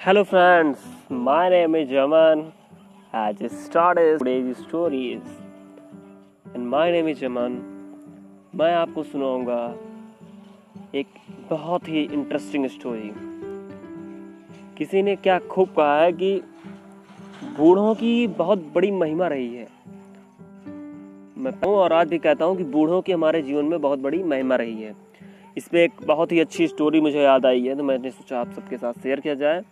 Hello friends, my name is Jaman. I just started today's stories. And my name is. मैं आपको सुनाऊँगा एक बहुत ही interesting story किसी ने क्या खूब कहा है कि बूढ़ों की बहुत बड़ी महिमा रही है मैं कहूँ और आज भी कहता हूँ कि बूढ़ों की हमारे जीवन में बहुत बड़ी महिमा रही है इस पर एक बहुत ही अच्छी स्टोरी मुझे याद आई है तो मैंने सोचा आप सबके साथ शेयर किया जाए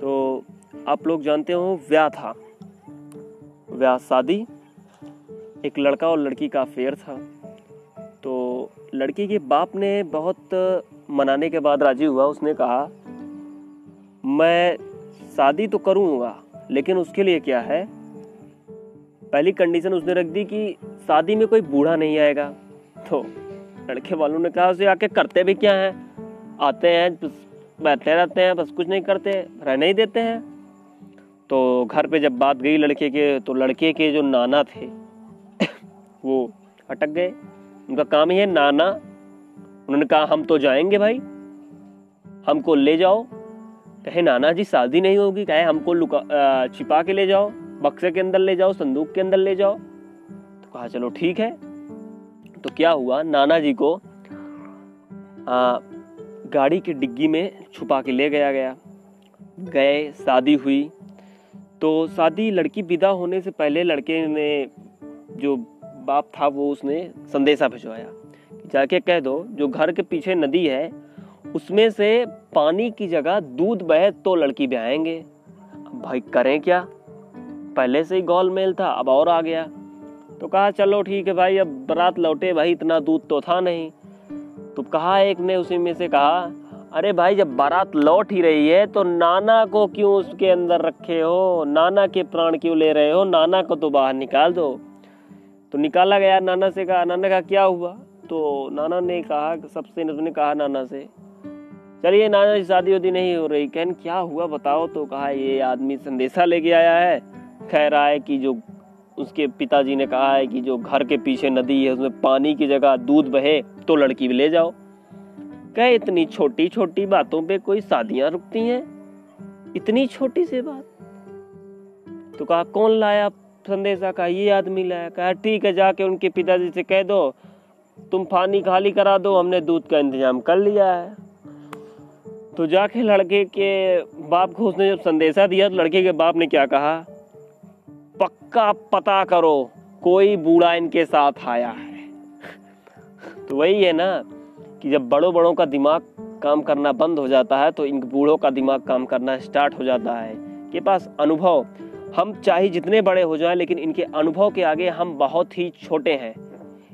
तो आप लोग जानते हो ब्याह था। ब्याह शादी एक लड़का और लड़की का अफेयर था। तो लड़की के बाप ने बहुत मनाने के बाद राज़ी हुआ। उसने कहा, मैं शादी तो करूँगा, लेकिन उसके लिए क्या है? पहली कंडीशन उसने रख दी कि शादी में कोई बूढ़ा नहीं आएगा। तो लड़के वालों ने कहा, उसे आके करते भी क्या हैं? आते हैं बैठे रहते हैं बस कुछ नहीं करते रहने ही देते हैं। तो घर पे जब बात गई लड़के के तो लड़के के जो नाना थे वो अटक गए। उनका काम ही है नाना। उन्होंने कहा हम तो जाएँगे भाई। हमको ले जाओ। कहे नाना जी शादी नहीं होगी। कहे हमको लुका छिपा के ले जाओ बक्से के अंदर ले जाओ संदूक के अंदर ले जाओ। तो कहा चलो ठीक है। तो क्या हुआ नाना जी को आ, गाड़ी की डिग्गी में छुपा के ले गया गया। गए, शादी हुई। तो शादी लड़की विदा होने से पहले लड़के ने जो बाप था, वो उसने संदेशा भिजवाया जाके कह दो, जो घर के पीछे नदी है, उसमें से पानी की जगह दूध बहे तो लड़की ब्याहेंगे भाई, करें क्या? पहले से ही गोल मेल था, अब और आ गया। तो कहा, चलो ठीक है भाई, अब बारात लौटे भाई, इतना दूध तो था नहीं। तो कहा एक ने उसी में से कहा, अरे भाई, जब बारात लौट ही रही है तो नाना को क्यों उसके अंदर रखे हो? नाना के प्राण क्यों ले रहे हो? नाना को तो बाहर निकाल दो। तो निकाला गया नाना से, कहा, नाना का क्या हुआ? तो नाना ने कहा, सबसे ने कहा नाना से, चलिए नाना की शादी वादी नहीं हो रही। कहन, क्या हुआ बताओ? तो कहा, ये आदमी संदेशा लेके आया है। कह रहा है कि जो उसके पिताजी ने कहा है कि जो घर के पीछे नदी है, उसमें पानी की जगह दूध बहे। तो लड़की भी ले जाओ। कहे, इतनी छोटी छोटी बातों पे कोई शादियाँ रुकती हैं? इतनी छोटी सी बात? तो कहा, कौन लाया संदेशा का? ये आदमी लाया। कहा, ठीक है, जाके उनके पिताजी से कह दो, तुम पानी खाली करा दो, हमने दूध का इंतज़ाम कर लिया है। तो जाके लड़के के बाप को उसने जब संदेशा दिया तो लड़के के बाप ने क्या कहा? पक्का पता करो, कोई बूढ़ा इनके साथ आया है। तो वही है ना कि जब बड़ों बड़ों का दिमाग काम करना बंद हो जाता है तो इन बूढ़ों का दिमाग काम करना स्टार्ट हो जाता है। के पास अनुभव, हम चाहे जितने बड़े हो जाएँ, लेकिन इनके अनुभव के आगे हम बहुत ही छोटे हैं।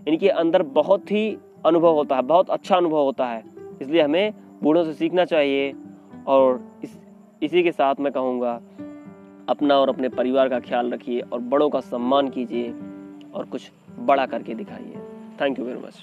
इनके अंदर बहुत ही अनुभव होता है, बहुत अच्छा अनुभव होता है। इसलिए हमें बूढ़ों से सीखना चाहिए, और इस, इसी के साथ मैं कहूँगा, अपना और अपने परिवार का ख्याल रखिए और बड़ों का सम्मान कीजिए और कुछ बड़ा करके दिखाइए। Thank you very much